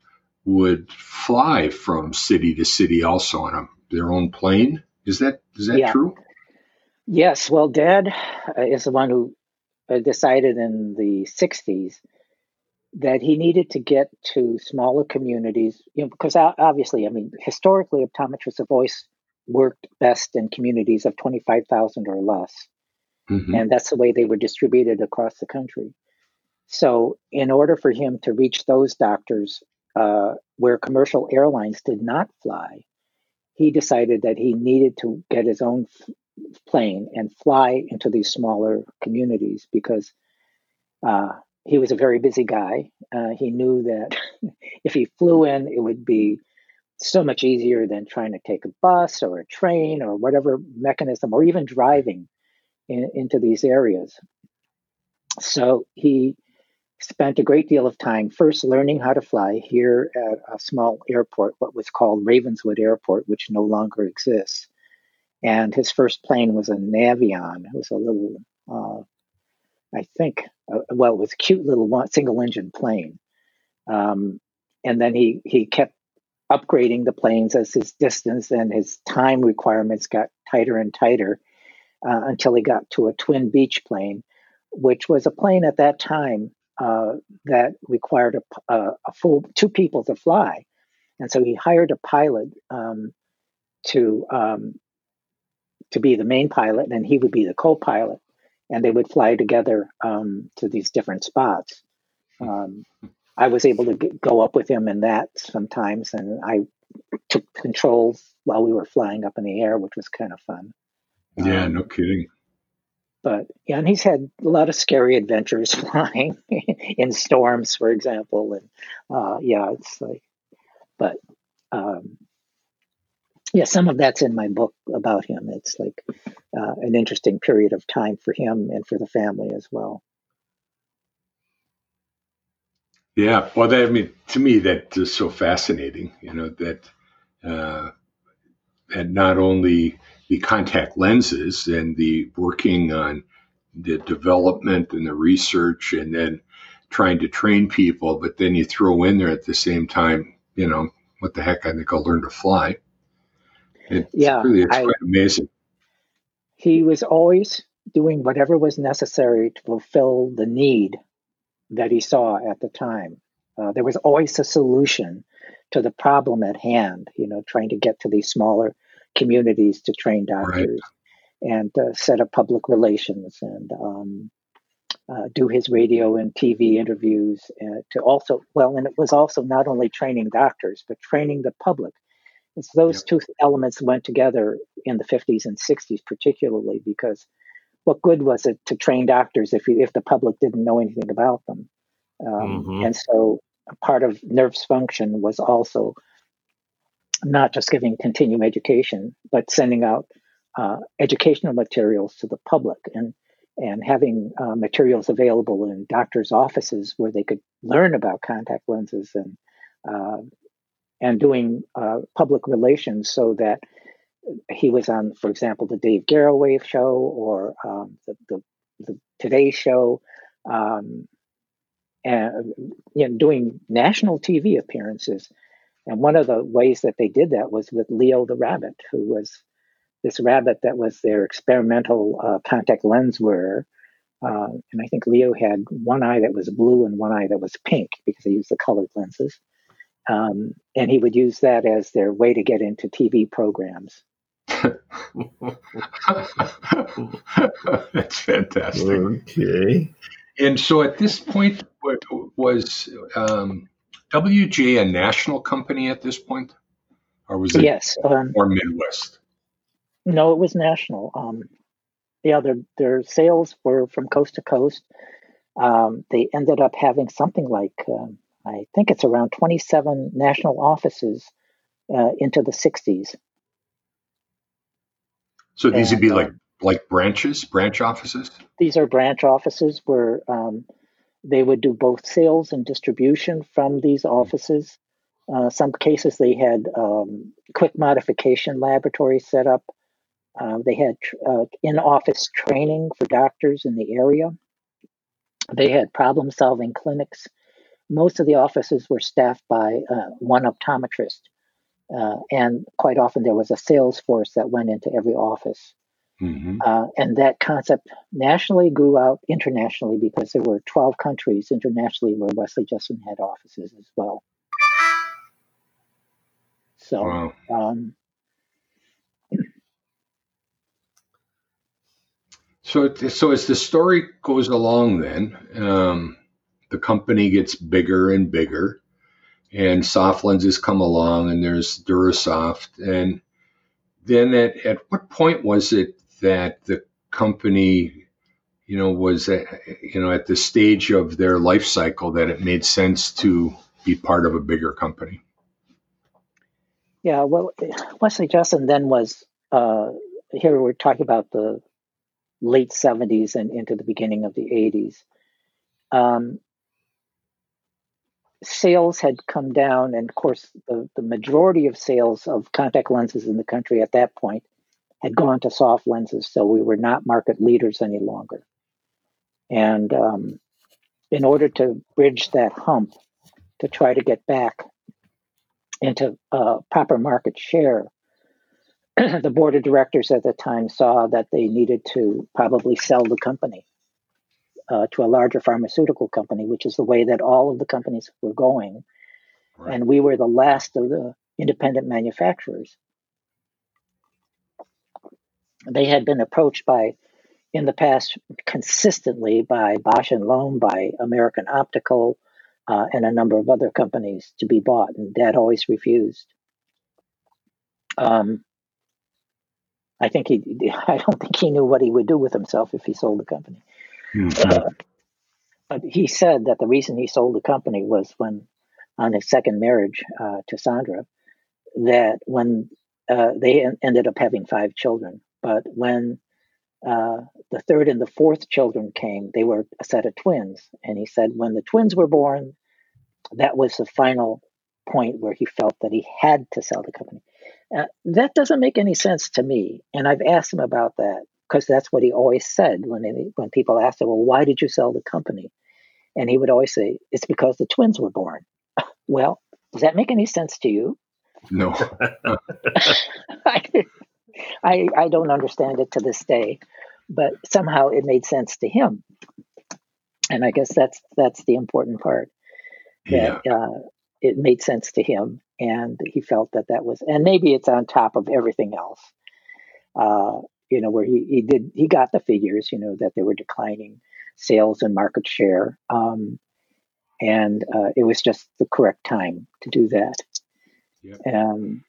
would fly from city to city, also on a, their own plane. Is that is that yeah. true? Yes, well, Dad uh, is the one who uh, decided in the 60s that he needed to get to smaller communities, you know, because obviously, I mean, historically, optometrists have always worked best in communities of 25,000 or less. Mm-hmm. And that's the way they were distributed across the country. So, in order for him to reach those doctors uh, where commercial airlines did not fly, he decided that he needed to get his own plane and fly into these smaller communities because uh, he was a very busy guy. Uh, he knew that if he flew in, it would be so much easier than trying to take a bus or a train or whatever mechanism or even driving in, into these areas. So he spent a great deal of time first learning how to fly here at a small airport, what was called Ravenswood Airport, which no longer exists and his first plane was a Navion. It was a little, uh, I think, uh, well, it was a cute little one, single engine plane. Um, and then he he kept upgrading the planes as his distance and his time requirements got tighter and tighter uh, until he got to a twin Beech plane, which was a plane at that time uh, that required a, a, a, full two people to fly. And so he hired a pilot um, to um, to be the main pilot, and he would be the co-pilot, and they would fly together um, to these different spots. Um, I was able to get, go up with him in that sometimes, and I took controls while we were flying up in the air, which was kind of fun. Yeah, um, no kidding. But yeah, and he's had a lot of scary adventures flying in storms, for example, and uh, yeah, it's like, but um, yeah, some of that's in my book about him. It's like uh, an interesting period of time for him and for the family as well. Yeah, well, that, I mean, to me, that is so fascinating. You know that uh, that not only the contact lenses and the working on the development and the research, and then trying to train people, but then you throw in there at the same time, you know, what the heck? I think I'll learn to fly. It's Yeah, really, it's I quite amazing. he was always doing whatever was necessary to fulfill the need that he saw at the time. Uh, there was always a solution to the problem at hand, you know, trying to get to these smaller communities to train Right. doctors and uh, set up public relations and um, uh, do his radio and TV interviews uh, to also, well, and it was also not only training doctors, but training the public. So those Yep. two elements went together in the 50s and 60s, particularly because what good was it to train doctors if, you, if the public didn't know anything about them? Um, hmm and so part of NERF's function was also not just giving continuing education, but sending out uh, educational materials to the public and and having uh, materials available in doctors' offices where they could learn about contact lenses and uh, and doing uh, public relations so that he was on, for example, the Dave Garroway show or um, the, the the Today show, um, and you know, doing national TV appearances. And one of the ways that they did that was with Leo the rabbit, who was this rabbit that was their experimental uh, contact lens wearer. Uh, and I think Leo had one eye that was blue and one eye that was pink because they used the colored lenses. Um, and he would use that as their way to get into TV programs. That's fantastic. okay. And so at this point, was um, WJ a national company at this point, or was it Yes, um, more Midwest? no, it was national. Um, yeah, their their sales were from coast to coast. Um, they ended up having something like um, I think it's around 27 national offices uh, into the 60s, So these would be and like um, like branches, branch offices. these are branch offices where um, they would do both sales and distribution from these offices. Uh, some cases they had um, quick modification laboratories set up. Uh, they had tr- uh, in-office training for doctors in the area. They had problem-solving clinics. Most of the offices were staffed by uh, one optometrist, uh, and quite often there was a sales force that went into every office. hmm Uh, and that concept nationally grew out internationally because there were 12 countries internationally where Wesley Jessen had offices as well. So, Wow. um, So so as the story goes along, then um, the company gets bigger and bigger, and soft lenses come along, and there's Durasoft, and then at, at what point was it that the company you know was at, you know at the stage of their life cycle that it made sense to be part of a bigger company yeah, well, Wesley Jessen then was, uh, here we're talking about the late 70s and into the beginning of the 80s. Um, sales had come down, and of course, the, the majority of sales of contact lenses in the country at that point had gone to soft lenses, so we were not market leaders any longer. And um, in order to bridge that hump, to try to get back into uh, proper market share, the board of directors at the time saw that they needed to probably sell the company uh, to a larger pharmaceutical company, which is the way that all of the companies were going. right And we were the last of the independent manufacturers. They had been approached by, in the past, consistently by Bausch and Lomb, by American Optical, uh, and a number of other companies to be bought, and Dad always refused. Um, I think he, I don't think he knew what he would do with himself if he sold the company. Mhm. Uh, but he said that the reason he sold the company was when, on his second marriage uh, to Sandra, that when uh, they en- ended up having five children, but when uh, the third and the fourth children came, they were a set of twins. And he said when the twins were born, that was the final point where he felt that he had to sell the company. Uh, that doesn't make any sense to me, and I've asked him about that because that's what he always said when any, when people asked him, "Well, why did you sell the company?" And he would always say, "It's because the twins were born." well, does that make any sense to you? No. I, I, I don't understand it to this day, but somehow it made sense to him, and I guess that's that's the important part. That yeah. uh, it made sense to him, and he felt that that was, and maybe it's on top of everything else. Uh, you know, where he, he did he got the figures, you know, that they were declining sales and market share, um, and uh, it was just the correct time to do that. Yep. Um,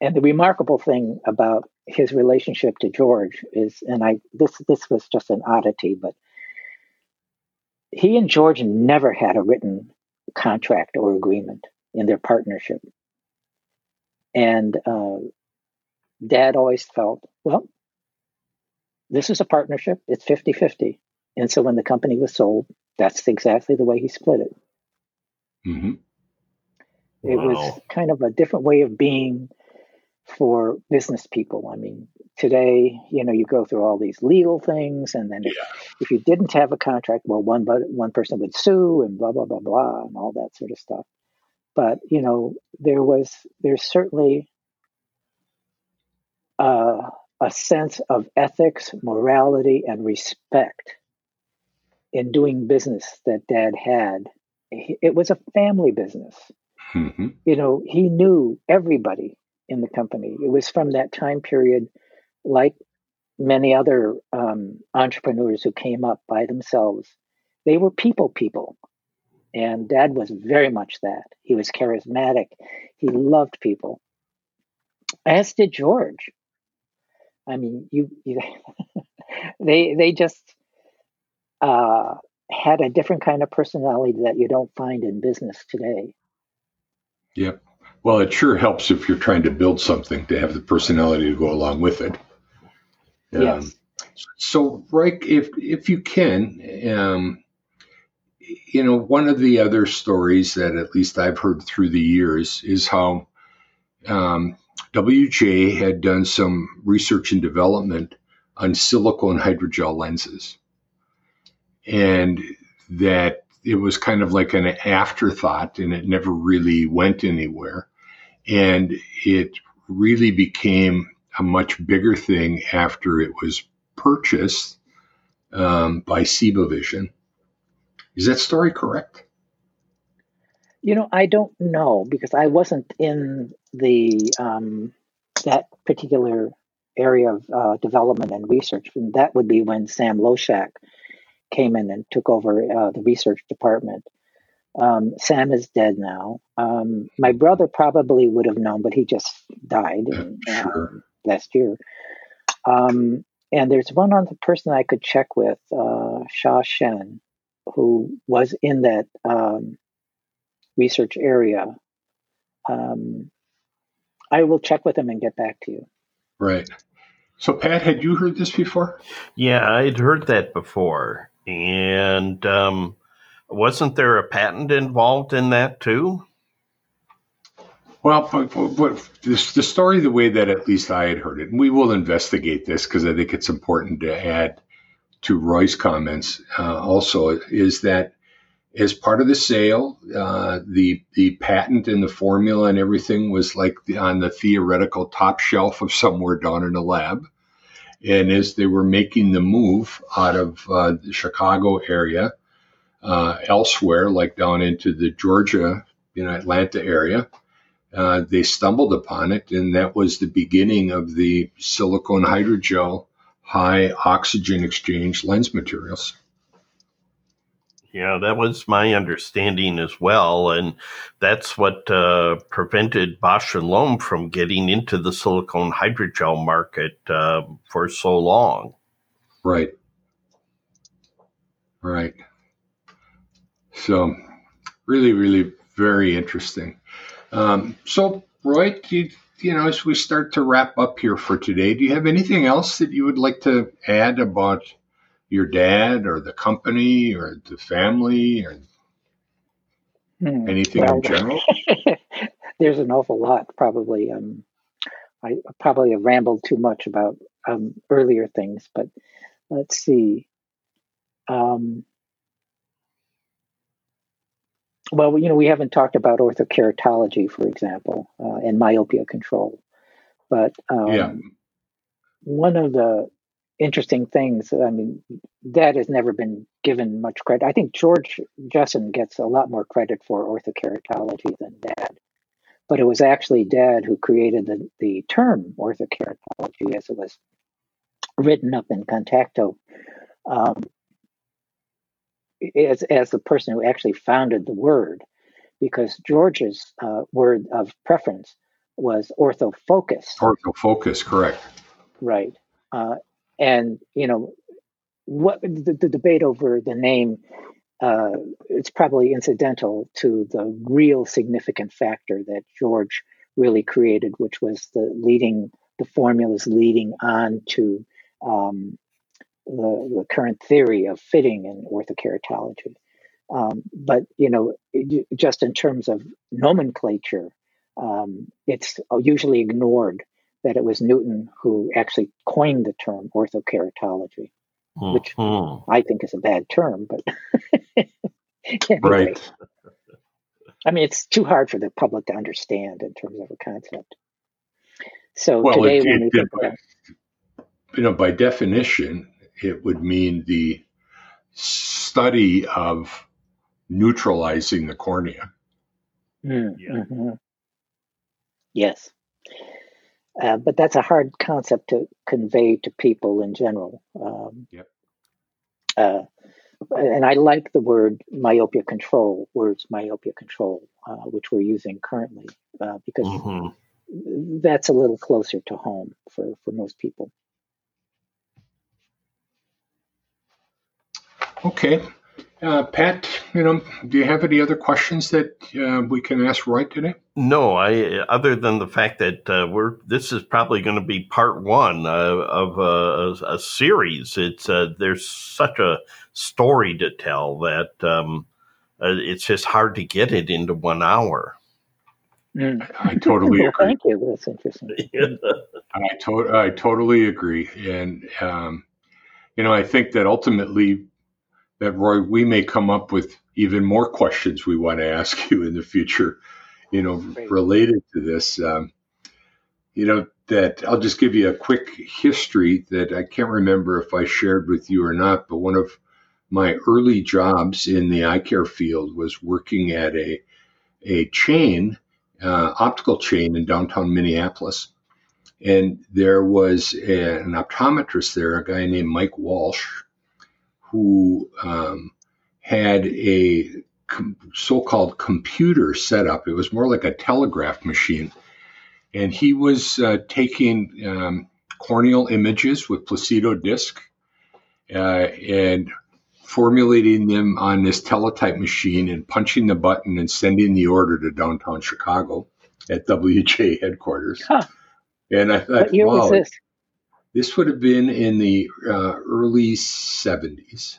and the remarkable thing about his relationship to George is, and I this this was just an oddity, but he and George never had a written contract or agreement in their partnership. And uh, Dad always felt, well, this is a partnership, it's 50 50. And so when the company was sold, that's exactly the way he split it. Mm-hmm. It wow. was kind of a different way of being for business people. I mean, today, you know, you go through all these legal things, and then yeah. if, if, you didn't have a contract, well, one but one person would sue, and blah blah blah blah, and all that sort of stuff. But you know, there was there's certainly uh, a sense of ethics, morality, and respect in doing business that Dad had. It was a family business. Mm-hmm. You know, he knew everybody in the company. It was from that time period, like many other um, entrepreneurs who came up by themselves. They were people people. And dad was very much that. He was charismatic. He loved people, as did George. I mean, you, you they they just uh, had a different kind of personality that you don't find in business today. Yep. Well, it sure helps if you're trying to build something to have the personality to go along with it. Um, yes. So, Roy, if if you can, um, you know, one of the other stories that at least I've heard through the years is how um, WJ had done some research and development on silicone hydrogel lenses, and that it was kind of like an afterthought, and it never really went anywhere, and it really became a much bigger thing after it was purchased um, by Vision. Is that story correct? You know, I don't know because I wasn't in the um, that particular area of uh, development and research. And that would be when Sam Loshak came in and took over uh, the research department. Um, Sam is dead now. Um, my brother probably would have known, but he just died in, sure. um, last year. Um, and there's one other person I could check with, uh, Sha Shen, who was in that um, research area. Um, I will check with him and get back to you. Right. So, Pat, had you heard this before? Yeah, I'd heard that before. And um, wasn't there a patent involved in that too? Well, but, but this, the story, the way that at least I had heard it, and we will investigate this because I think it's important to add to Roy's comments uh, also, is that as part of the sale, uh, the the patent and the formula and everything was like the, on the theoretical top shelf of somewhere down in a lab. And as they were making the move out of uh, the Chicago area, uh, elsewhere, like down into the Georgia, you know, Atlanta area, uh, they stumbled upon it, and that was the beginning of the silicone hydrogel high oxygen exchange lens materials. Yeah, that was my understanding as well, and that's what uh, prevented Bausch and Lomb from getting into the silicone hydrogel market uh, for so long. Right. Right. So, really, really very interesting. Um, so, Roy, you, you know, as we start to wrap up here for today, do you have anything else that you would like to add about your dad or the company or the family or Hmm. Anything well, in general? there's an awful lot, probably. Um, I probably have rambled too much about um, earlier things, but let's see. Um, well, you know, we haven't talked about orthokeratology, for example, uh, and myopia control. But um, yeah. one of the interesting things, I mean, that has never been given much credit. I think George Jessen gets a lot more credit for orthokeratology than Dad. But it was actually Dad who created the, the term orthokeratology as it was written up in Contacto. Um, as, as the person who actually founded the word, because George's uh, word of preference was orthofocus. Orthofocus, correct. Right. Uh, and, you know, what the, the debate over the name, uh, it's probably incidental to the real significant factor that George really created, which was the leading, the formulas leading on to um, the, the current theory of fitting in orthokeratology. Um, but you know, just in terms of nomenclature, um, it's usually ignored that it was Newton who actually coined the term orthokeratology, mm-hmm. which I think is a bad term, but anyway. right. I mean, it's too hard for the public to understand in terms of a concept. So well, today, it, when we think about, you know, by definition, it would mean the study of neutralizing the cornea. Mm, yeah. Mm-hmm. Yes. Uh, but that's a hard concept to convey to people in general. Um, yep. Uh, and I like the word myopia control, words myopia control, uh, which we're using currently, uh, because mm-hmm. that's a little closer to home for, for most people. Okay. Uh, Pat, you know, do you have any other questions that uh, we can ask Roy today? No, I. Other than the fact that uh, we're this is probably going to be part one uh, of a, a, series. It's uh, there's such a story to tell that um, uh, it's just hard to get it into one hour. Mm. I totally well, agree. Thank you. That's interesting. I, to- I totally agree, and um, you know, I think that ultimately that Roy, we may come up with even more questions we want to ask you in the future, you know, Great. related to this. Um, you know, that I'll just give you a quick history that I can't remember if I shared with you or not, but one of my early jobs in the eye care field was working at a, a chain, uh, optical chain in downtown Minneapolis. And there was a, an optometrist there, a guy named Mike Walsh, who um, had a com- so-called computer set up. It was more like a telegraph machine, and he was uh, taking um, corneal images with Placido disc uh, and formulating them on this teletype machine and punching the button and sending the order to downtown Chicago at WJ headquarters. Huh. And I thought, what year wow, was this? This would have been in the uh, early 70s.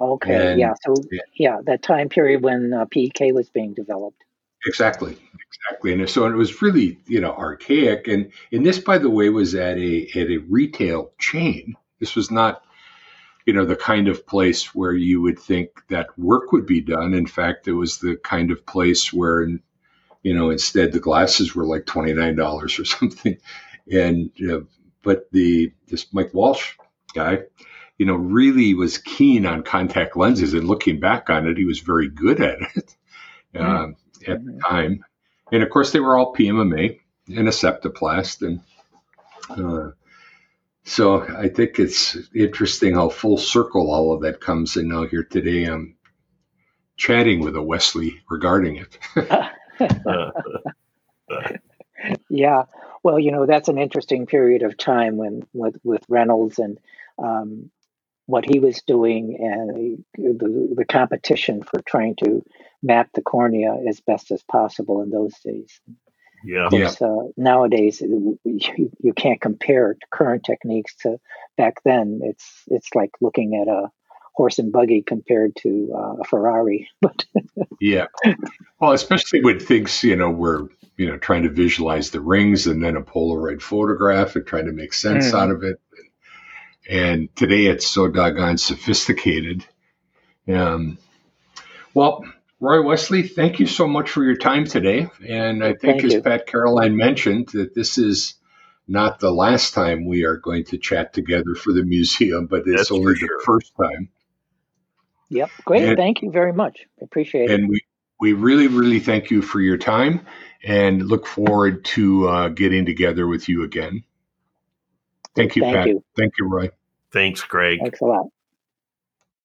Okay, and, yeah. So, yeah. that time period when uh, PEK was being developed. Exactly, exactly. And so it was really, you know, archaic. And and this, by the way, was at a at a retail chain. This was not, you know, the kind of place where you would think that work would be done. In fact, it was the kind of place where, you know, instead the glasses were like twenty nine dollars or something. And uh, but the this Mike Walsh guy, you know, really was keen on contact lenses, and looking back on it, he was very good at it mm-hmm. Um, at the time. And of course, they were all PMMA and Aseptoplast, and uh, so I think it's interesting how full circle all of that comes. And now here today, I'm chatting with a Wesley regarding it. yeah, well, you know, that's an interesting period of time when with with Reynolds and um, what he was doing and the, the competition for trying to map the cornea as best as possible in those days. Yeah. yeah. Uh, nowadays, you, you can't compare current techniques to back then. It's it's like looking at a horse and buggy compared to uh, a Ferrari. But yeah, well, especially when things you know we're you know trying to visualize the rings and then a Polaroid photograph and trying to make sense mm. out of it. And today it's so doggone sophisticated. Um, well, Roy Wesley, thank you so much for your time today. And I think, thank as you. Pat Caroline mentioned, that this is not the last time we are going to chat together for the museum, but it's That's only the sure. first time. Yep, great. And, thank you very much. I appreciate and it. And we, we really, really thank you for your time and look forward to uh, getting together with you again. Thank you, thank Pat. You. Thank you, Roy. Thanks, Greg. Thanks a lot.